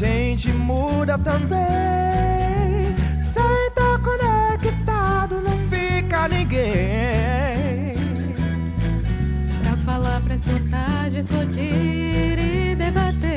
gente muda também. Sem tá conectado, não fica ninguém. Pra falar, pra escutar, explodir e debater.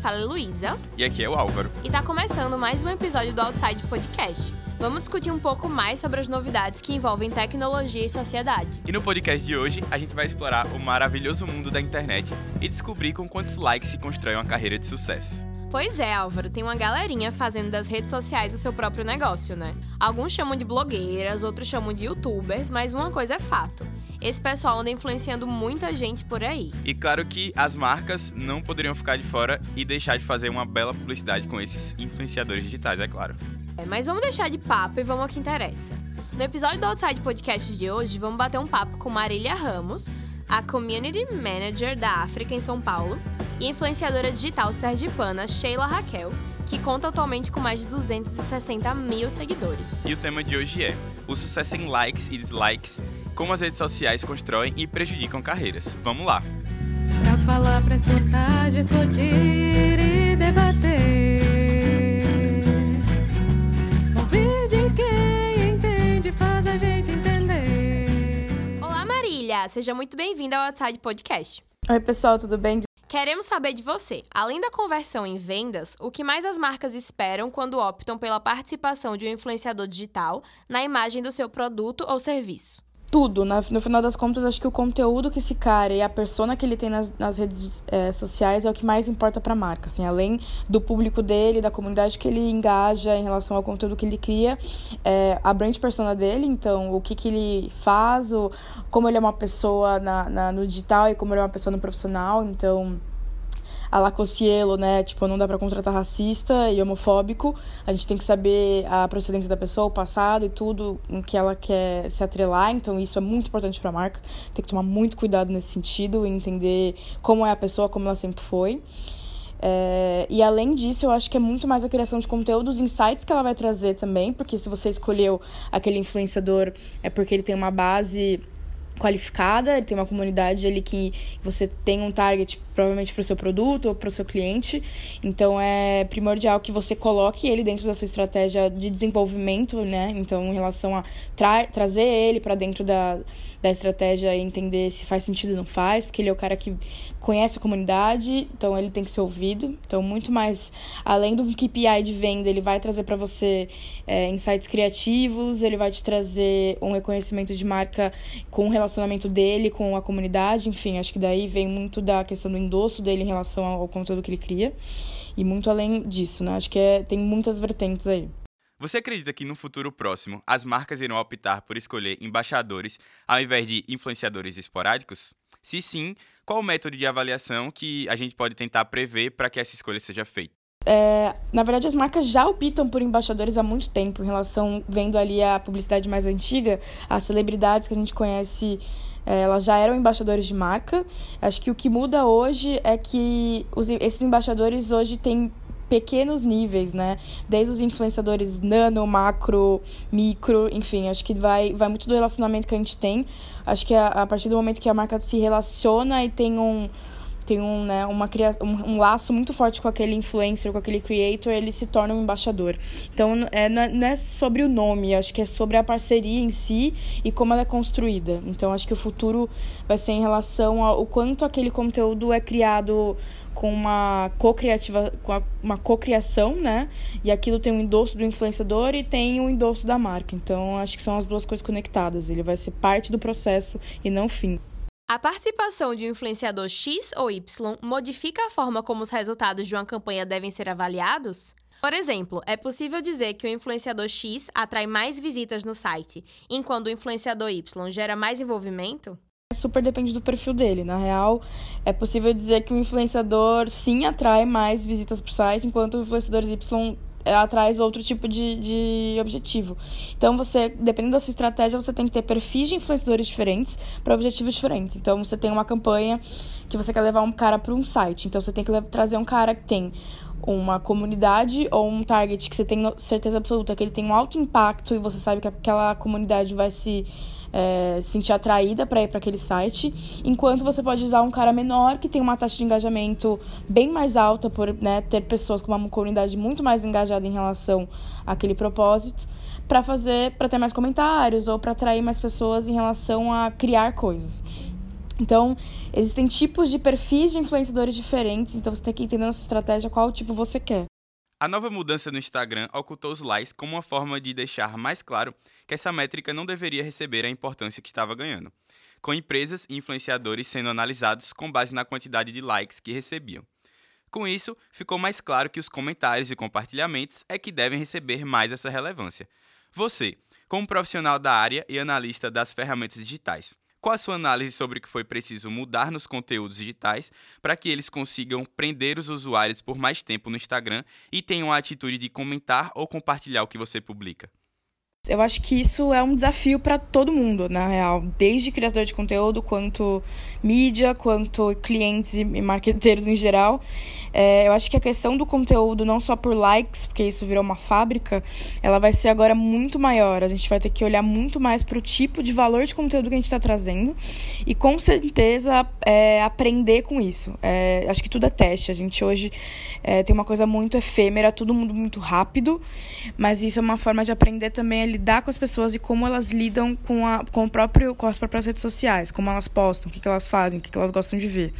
Fala é Luísa E aqui é o Álvaro. e tá começando mais um episódio do Outside Podcast. Vamos discutir um pouco mais sobre as novidades que envolvem tecnologia e sociedade. E no podcast de hoje, a gente vai explorar o maravilhoso mundo da internet e descobrir com quantos likes se constrói uma carreira de sucesso. Pois é, Álvaro, tem uma galerinha fazendo das redes sociais o seu próprio negócio, né? Alguns chamam de blogueiras, outros chamam de youtubers, mas uma coisa é fato. Esse pessoal anda influenciando muita gente por aí. E claro que as marcas não poderiam ficar de fora e deixar de fazer uma bela publicidade com esses influenciadores digitais, é claro. É, Mas vamos deixar de papo e vamos ao que interessa. No episódio do Outside Podcast de hoje, vamos bater um papo com Marília Ramos, a Community Manager da África em São Paulo, e influenciadora digital sergipana Sheila Raquel, que conta atualmente com mais de 260 mil seguidores. E o tema de hoje é o sucesso em likes e dislikes, como as redes sociais constroem e prejudicam carreiras. Vamos lá! Pra falar, pra escutar, de explodir Seja muito bem-vinda ao Outside Podcast. Oi, pessoal, tudo bem? Queremos saber de você, além da conversão em vendas, o que mais as marcas esperam quando optam pela participação de um influenciador digital na imagem do seu produto ou serviço? Tudo. Na- no final das contas, acho que o conteúdo que esse cara e a persona que ele tem nas, nas redes eh, sociais é o que mais importa pra marca. Assim, além do público dele, da comunidade que ele engaja em relação ao conteúdo que ele cria, é, a brand persona dele, então, o que, que ele faz, o, como ele é uma pessoa na, na- no digital e como ele é uma pessoa no profissional. Então, a la Cossielo, né? Tipo, não dá pra contratar racista e homofóbico. A gente tem que saber a procedência da pessoa, o passado e tudo em que ela quer se atrelar. Então, isso é muito importante pra marca. Tem que tomar muito cuidado nesse sentido e entender como é a pessoa, como ela sempre foi. É, e além disso, eu acho que é muito mais a criação de conteúdo, os insights que ela vai trazer também, porque se você escolheu aquele influenciador é porque ele tem uma base qualificada, tem uma comunidade ali que você tem um target provavelmente para o seu produto ou para o seu cliente. Então é primordial que você coloque ele dentro da sua estratégia de desenvolvimento, né? Então, em relação a tra trazer ele para dentro da, da estratégia e entender se faz sentido ou não faz, porque ele é o cara que conhece a comunidade, então ele tem que ser ouvido. Então, muito mais além do KPI de venda, ele vai trazer para você é, insights criativos, ele vai te trazer um reconhecimento de marca com o relacionamento dele com a comunidade, enfim, acho que daí vem muito da questão do endosso dele em relação ao conteúdo que ele cria. E muito além disso, né? Acho que é, tem muitas vertentes aí. Você acredita que no futuro próximo as marcas irão optar por escolher embaixadores ao invés de influenciadores esporádicos? Se sim, qual o método de avaliação que a gente pode tentar prever para que essa escolha seja feita? É, na verdade, as marcas já optam por embaixadores há muito tempo, em relação, vendo ali a publicidade mais antiga, as celebridades que a gente conhece, é, elas já eram embaixadores de marca. Acho que o que muda hoje é que os, esses embaixadores hoje têm pequenos níveis, né? Desde os influenciadores nano, macro, micro, enfim, acho que vai, vai muito do relacionamento que a gente tem. Acho que a, a partir do momento que a marca se relaciona e tem um tem um, né, uma cria... um, um laço muito forte com aquele influencer, com aquele creator, ele se torna um embaixador. Então, é, não, é, não é sobre o nome, acho que é sobre a parceria em si e como ela é construída. Então, acho que o futuro vai ser em relação ao quanto aquele conteúdo é criado com uma co-criativa, com uma co-criação, né? E aquilo tem um endosso do influenciador e tem um endosso da marca. Então, acho que são as duas coisas conectadas. Ele vai ser parte do processo e não o fim. A participação de um influenciador X ou Y modifica a forma como os resultados de uma campanha devem ser avaliados? Por exemplo, é possível dizer que o influenciador X atrai mais visitas no site, enquanto o influenciador Y gera mais envolvimento? Super depende do perfil dele. Na real, é possível dizer que o influenciador sim atrai mais visitas pro site, enquanto o influenciador Y ela traz outro tipo de, de objetivo. Então, você, dependendo da sua estratégia, você tem que ter perfis de influenciadores diferentes para objetivos diferentes. Então, você tem uma campanha que você quer levar um cara para um site. Então, você tem que trazer um cara que tem uma comunidade ou um target que você tem certeza absoluta que ele tem um alto impacto e você sabe que aquela comunidade vai se é, sentir atraída para ir para aquele site, enquanto você pode usar um cara menor que tem uma taxa de engajamento bem mais alta por né, ter pessoas com uma comunidade muito mais engajada em relação àquele propósito para fazer para ter mais comentários ou para atrair mais pessoas em relação a criar coisas. Então, existem tipos de perfis de influenciadores diferentes, então você tem que entender na sua estratégia qual tipo você quer. A nova mudança no Instagram ocultou os likes como uma forma de deixar mais claro que essa métrica não deveria receber a importância que estava ganhando, com empresas e influenciadores sendo analisados com base na quantidade de likes que recebiam. Com isso, ficou mais claro que os comentários e compartilhamentos é que devem receber mais essa relevância. Você, como profissional da área e analista das ferramentas digitais, qual a sua análise sobre o que foi preciso mudar nos conteúdos digitais para que eles consigam prender os usuários por mais tempo no Instagram e tenham a atitude de comentar ou compartilhar o que você publica? Eu acho que isso é um desafio para todo mundo, na real, desde criador de conteúdo, quanto mídia, quanto clientes e marqueteiros em geral. É, eu acho que a questão do conteúdo, não só por likes, porque isso virou uma fábrica, ela vai ser agora muito maior. A gente vai ter que olhar muito mais para o tipo de valor de conteúdo que a gente está trazendo e, com certeza, é, aprender com isso. É, acho que tudo é teste. A gente hoje é, tem uma coisa muito efêmera, todo mundo muito rápido, mas isso é uma forma de aprender também lidar com as pessoas e como elas lidam com, a, com, o próprio, com as próprias redes sociais, como elas postam, o que, que elas fazem, o que, que elas gostam de ver.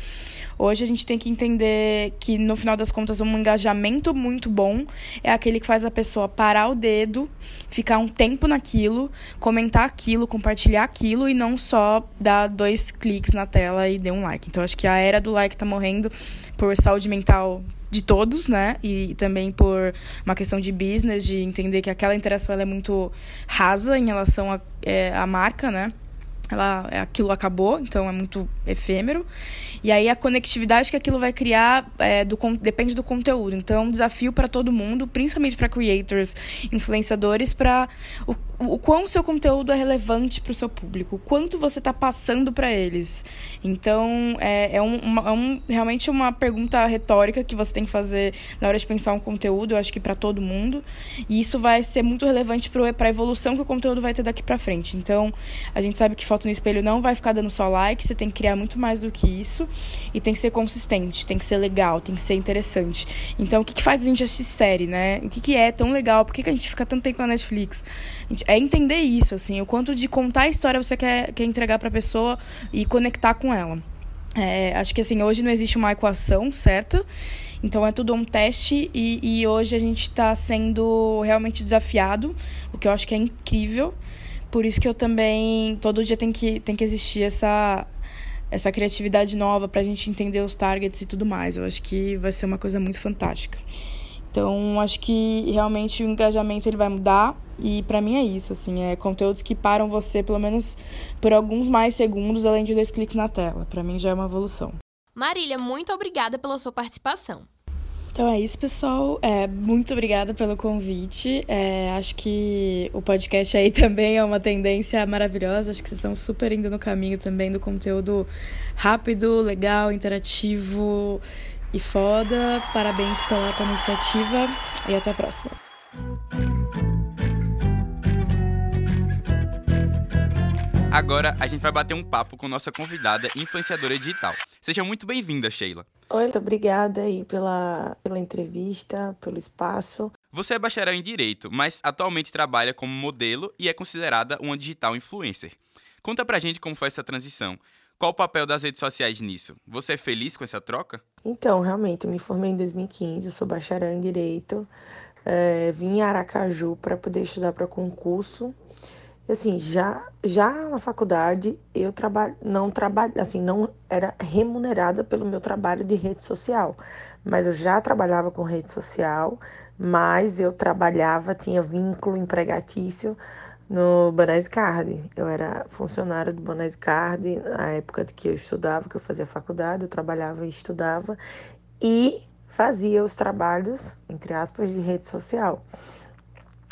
Hoje a gente tem que entender que, no final das contas, um engajamento muito bom é aquele que faz a pessoa parar o dedo, ficar um tempo naquilo, comentar aquilo, compartilhar aquilo e não só dar dois cliques na tela e dar um like. Então, acho que a era do like tá morrendo por saúde mental de todos, né? E também por uma questão de business, de entender que aquela interação é muito rasa em relação à é, a marca, né? ela, aquilo acabou, então é muito efêmero. E aí a conectividade que aquilo vai criar é, do, depende do conteúdo. Então é um desafio para todo mundo, principalmente para creators, influenciadores, para o, quão seu conteúdo é relevante para o seu público, o quanto você está passando para eles. Então é, é, um, uma, é um, realmente uma pergunta retórica que você tem que fazer na hora de pensar um conteúdo, eu acho que para todo mundo. E isso vai ser muito relevante para a evolução que o conteúdo vai ter daqui para frente. Então a gente sabe que foto no espelho não vai ficar dando só like, você tem que criar muito mais do que isso e tem que ser consistente, tem que ser legal, tem que ser interessante. Então, o que, que faz a gente assistir série, né? O que, que é tão legal? Por que, que a gente fica tanto tempo na Netflix? É entender isso, assim, o quanto de contar a história você quer, quer entregar pra pessoa e conectar com ela. É, acho que assim, hoje não existe uma equação certa, então é tudo um teste e, e hoje a gente está sendo realmente desafiado, o que eu acho que é incrível. Por isso que eu também, todo dia tem que, tem que existir essa, essa criatividade nova para a gente entender os targets e tudo mais. Eu acho que vai ser uma coisa muito fantástica. Então, acho que realmente o engajamento ele vai mudar e para mim é isso, assim, é conteúdos que param você pelo menos por alguns mais segundos além de dois cliques na tela. Para mim já é uma evolução. Marília, muito obrigada pela sua participação. Então é isso, pessoal. É, muito obrigada pelo convite. É, acho que o podcast aí também é uma tendência maravilhosa. Acho que vocês estão super indo no caminho também do conteúdo rápido, legal, interativo e foda. Parabéns pela, pela iniciativa e até a próxima. Agora a gente vai bater um papo com nossa convidada influenciadora digital. Seja muito bem-vinda, Sheila. Oi, muito obrigada aí pela, pela entrevista, pelo espaço. Você é bacharel em Direito, mas atualmente trabalha como modelo e é considerada uma digital influencer. Conta pra gente como foi essa transição. Qual o papel das redes sociais nisso? Você é feliz com essa troca? Então, realmente, eu me formei em 2015, eu sou bacharel em Direito. É, vim em Aracaju para poder estudar para concurso assim, já já na faculdade eu trabalho não trabalho, assim, não era remunerada pelo meu trabalho de rede social, mas eu já trabalhava com rede social, mas eu trabalhava, tinha vínculo empregatício no Banais Card. Eu era funcionária do Banais Card na época que eu estudava, que eu fazia faculdade, eu trabalhava e estudava e fazia os trabalhos, entre aspas, de rede social.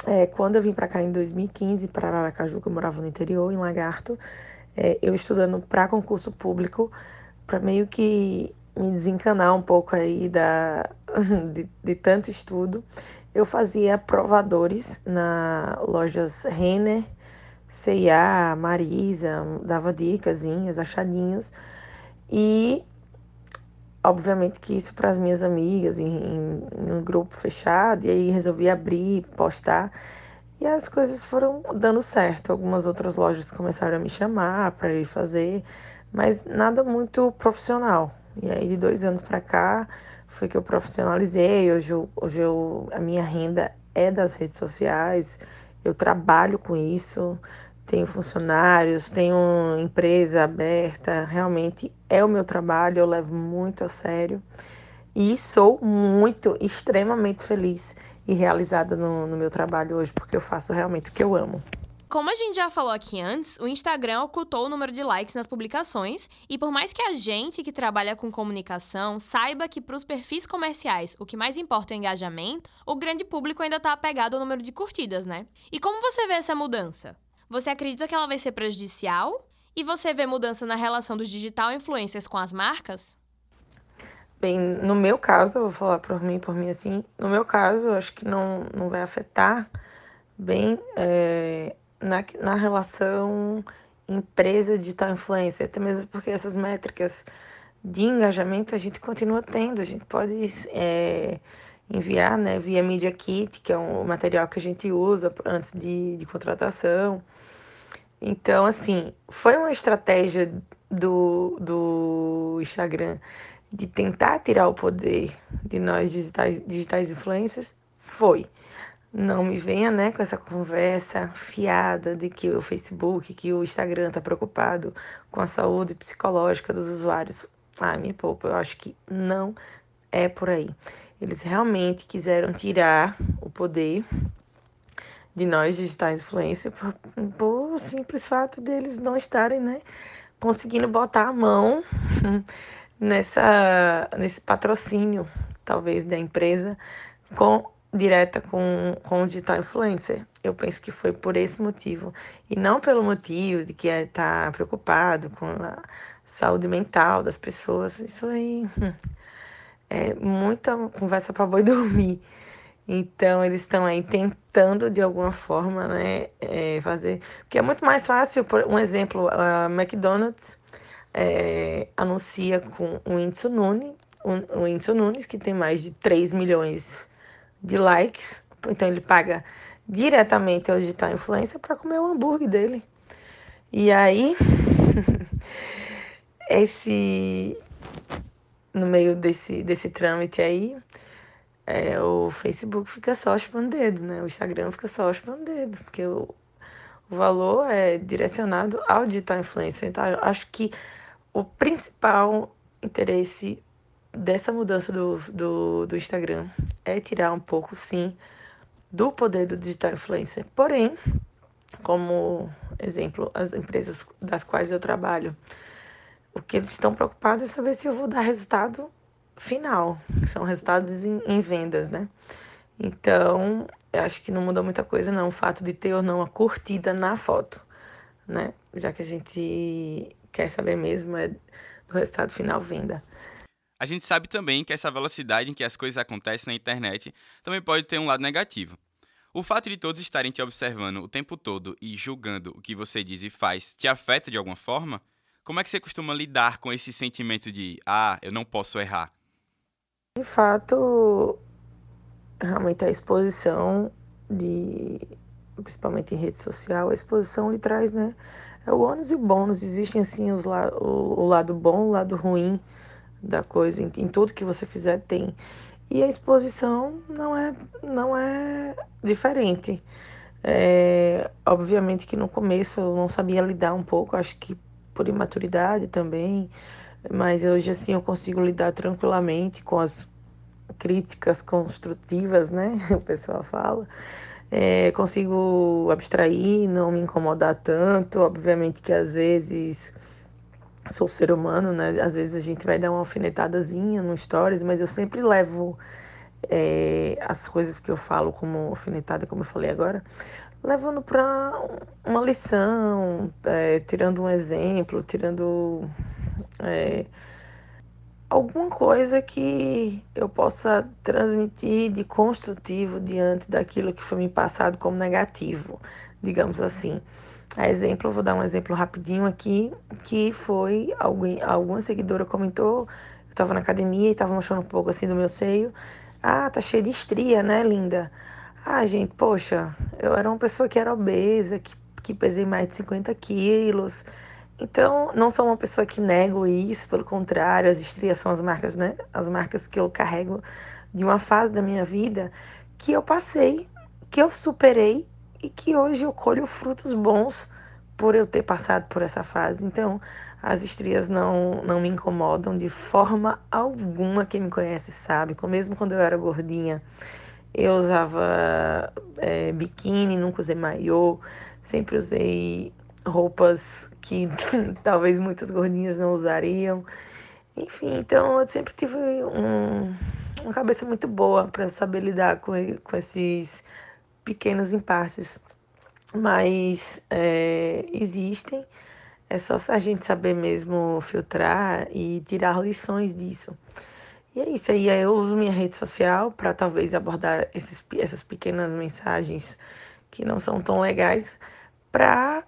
É, quando eu vim para cá em 2015, para Aracaju, que eu morava no interior, em Lagarto, é, eu estudando para concurso público, para meio que me desencanar um pouco aí da, de, de tanto estudo, eu fazia provadores na lojas Renner, C&A, Marisa, dava dicas, achadinhos. E obviamente que isso para as minhas amigas em, em, um grupo fechado, e aí resolvi abrir, postar. E as coisas foram dando certo. Algumas outras lojas começaram a me chamar para ir fazer, mas nada muito profissional. E aí de dois anos para cá foi que eu profissionalizei. Hoje, eu, hoje eu, a minha renda é das redes sociais, eu trabalho com isso, tenho funcionários, tenho empresa aberta, realmente é o meu trabalho, eu levo muito a sério e sou muito, extremamente feliz e realizada no, no meu trabalho hoje, porque eu faço realmente o que eu amo. Como a gente já falou aqui antes, o Instagram ocultou o número de likes nas publicações, e por mais que a gente que trabalha com comunicação saiba que para os perfis comerciais o que mais importa é o engajamento, o grande público ainda está apegado ao número de curtidas, né? E como você vê essa mudança? Você acredita que ela vai ser prejudicial? E você vê mudança na relação dos digital influencers com as marcas? Bem, no meu caso, eu vou falar por mim, por mim assim, no meu caso, eu acho que não, não vai afetar bem é, na, na relação empresa digital influencer, até mesmo porque essas métricas de engajamento a gente continua tendo, a gente pode é, enviar né, via Media Kit, que é um material que a gente usa antes de, de contratação. Então, assim, foi uma estratégia do, do Instagram de tentar tirar o poder de nós digitais, digitais influencers? Foi. Não me venha né, com essa conversa fiada de que o Facebook, que o Instagram está preocupado com a saúde psicológica dos usuários. Ah, me poupa, eu acho que não é por aí. Eles realmente quiseram tirar o poder de nós digitais influencers por, por simples fato deles não estarem né, conseguindo botar a mão nessa, nesse patrocínio, talvez, da empresa com direta com, com o digital influencer. Eu penso que foi por esse motivo. E não pelo motivo de que está é preocupado com a saúde mental das pessoas. Isso aí hum, é muita conversa para boi dormir. Então, eles estão aí tentando, de alguma forma, né, é, fazer... Porque é muito mais fácil, por um exemplo, a McDonald's é, anuncia com o Whindersson Nunes, o Whindersson Nunes, que tem mais de 3 milhões de likes. Então ele paga diretamente ao digital influencer para comer o hambúrguer dele. E aí, esse no meio desse, desse trâmite aí, é, o Facebook fica só chupando dedo, né? O Instagram fica só chupando dedo, porque o, o valor é direcionado ao digital influencer. Então, eu acho que o principal interesse dessa mudança do, do, do Instagram é tirar um pouco, sim, do poder do digital influencer. Porém, como exemplo, as empresas das quais eu trabalho, o que eles estão preocupados é saber se eu vou dar resultado final, são resultados em, em vendas, né? Então, eu acho que não mudou muita coisa, não, o fato de ter ou não a curtida na foto, né? Já que a gente quer saber mesmo é do resultado final venda. A gente sabe também que essa velocidade em que as coisas acontecem na internet também pode ter um lado negativo. O fato de todos estarem te observando o tempo todo e julgando o que você diz e faz te afeta de alguma forma? Como é que você costuma lidar com esse sentimento de, ah, eu não posso errar? De fato, realmente a exposição de principalmente em rede social, a exposição lhe traz, né? É o ônus e o bônus. Existem assim os la o, o lado bom, o lado ruim da coisa, em, em tudo que você fizer tem. E a exposição não é, não é diferente. É, obviamente que no começo eu não sabia lidar um pouco, acho que por imaturidade também, mas hoje assim eu consigo lidar tranquilamente com as críticas construtivas, né? O pessoal fala. É, consigo abstrair, não me incomodar tanto. Obviamente que às vezes sou ser humano, né? Às vezes a gente vai dar uma alfinetadazinha no stories, mas eu sempre levo é, as coisas que eu falo como alfinetada, como eu falei agora, levando para uma lição, é, tirando um exemplo, tirando é, alguma coisa que eu possa transmitir de construtivo diante daquilo que foi me passado como negativo, digamos assim. A exemplo, vou dar um exemplo rapidinho aqui, que foi alguém, alguma seguidora comentou, eu estava na academia e estava mostrando um pouco assim do meu seio. Ah, tá cheio de estria, né, linda? Ah, gente, poxa, eu era uma pessoa que era obesa, que, que pesei mais de 50 quilos. Então, não sou uma pessoa que nego isso, pelo contrário, as estrias são as marcas, né? As marcas que eu carrego de uma fase da minha vida que eu passei, que eu superei e que hoje eu colho frutos bons por eu ter passado por essa fase. Então, as estrias não, não me incomodam de forma alguma. Quem me conhece sabe, mesmo quando eu era gordinha, eu usava é, biquíni, nunca usei maiô, sempre usei roupas que talvez muitas gordinhas não usariam. Enfim, então eu sempre tive um, uma cabeça muito boa para saber lidar com, com esses pequenos impasses, mas é, existem. É só a gente saber mesmo filtrar e tirar lições disso. E é isso aí. Eu uso minha rede social para talvez abordar esses, essas pequenas mensagens que não são tão legais para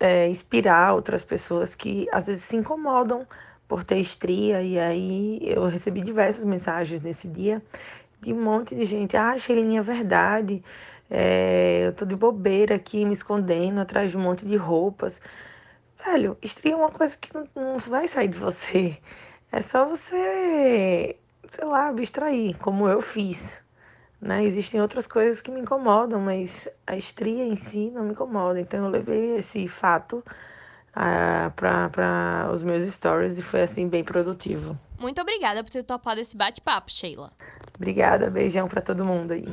é, inspirar outras pessoas que às vezes se incomodam por ter estria. E aí eu recebi diversas mensagens nesse dia de um monte de gente. Ah, Cheirinha, é verdade. É, eu tô de bobeira aqui, me escondendo atrás de um monte de roupas. Velho, estria é uma coisa que não, não vai sair de você. É só você, sei lá, abstrair, como eu fiz. Né? Existem outras coisas que me incomodam, mas a estria em si não me incomoda. Então eu levei esse fato ah, para os meus stories e foi assim bem produtivo. Muito obrigada por ter topado esse bate-papo, Sheila. Obrigada, beijão para todo mundo aí.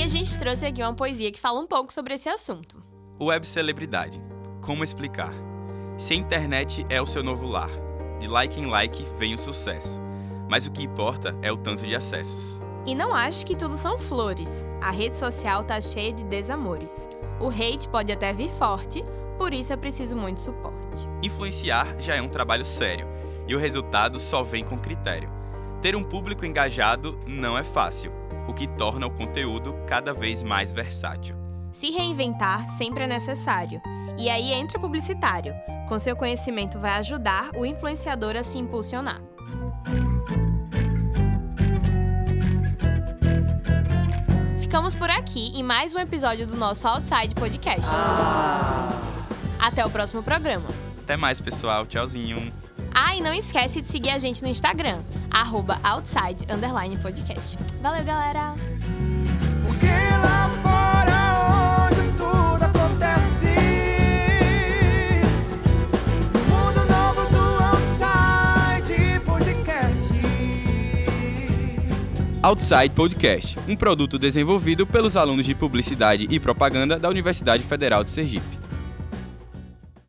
E a gente trouxe aqui uma poesia que fala um pouco sobre esse assunto. Web celebridade. Como explicar? Se a internet é o seu novo lar, de like em like vem o sucesso. Mas o que importa é o tanto de acessos. E não ache que tudo são flores. A rede social tá cheia de desamores. O hate pode até vir forte, por isso é preciso muito suporte. Influenciar já é um trabalho sério e o resultado só vem com critério. Ter um público engajado não é fácil, o que torna o conteúdo cada vez mais versátil. Se reinventar sempre é necessário. E aí entra o publicitário. Com seu conhecimento vai ajudar o influenciador a se impulsionar. Ficamos por aqui em mais um episódio do nosso Outside Podcast. Até o próximo programa. Até mais, pessoal. Tchauzinho. Ah, e não esquece de seguir a gente no Instagram, arroba outside underline podcast. Valeu, galera! Porque lá fora onde tudo acontece No mundo novo do Outside Podcast Outside Podcast, um produto desenvolvido pelos alunos de Publicidade e Propaganda da Universidade Federal de Sergipe.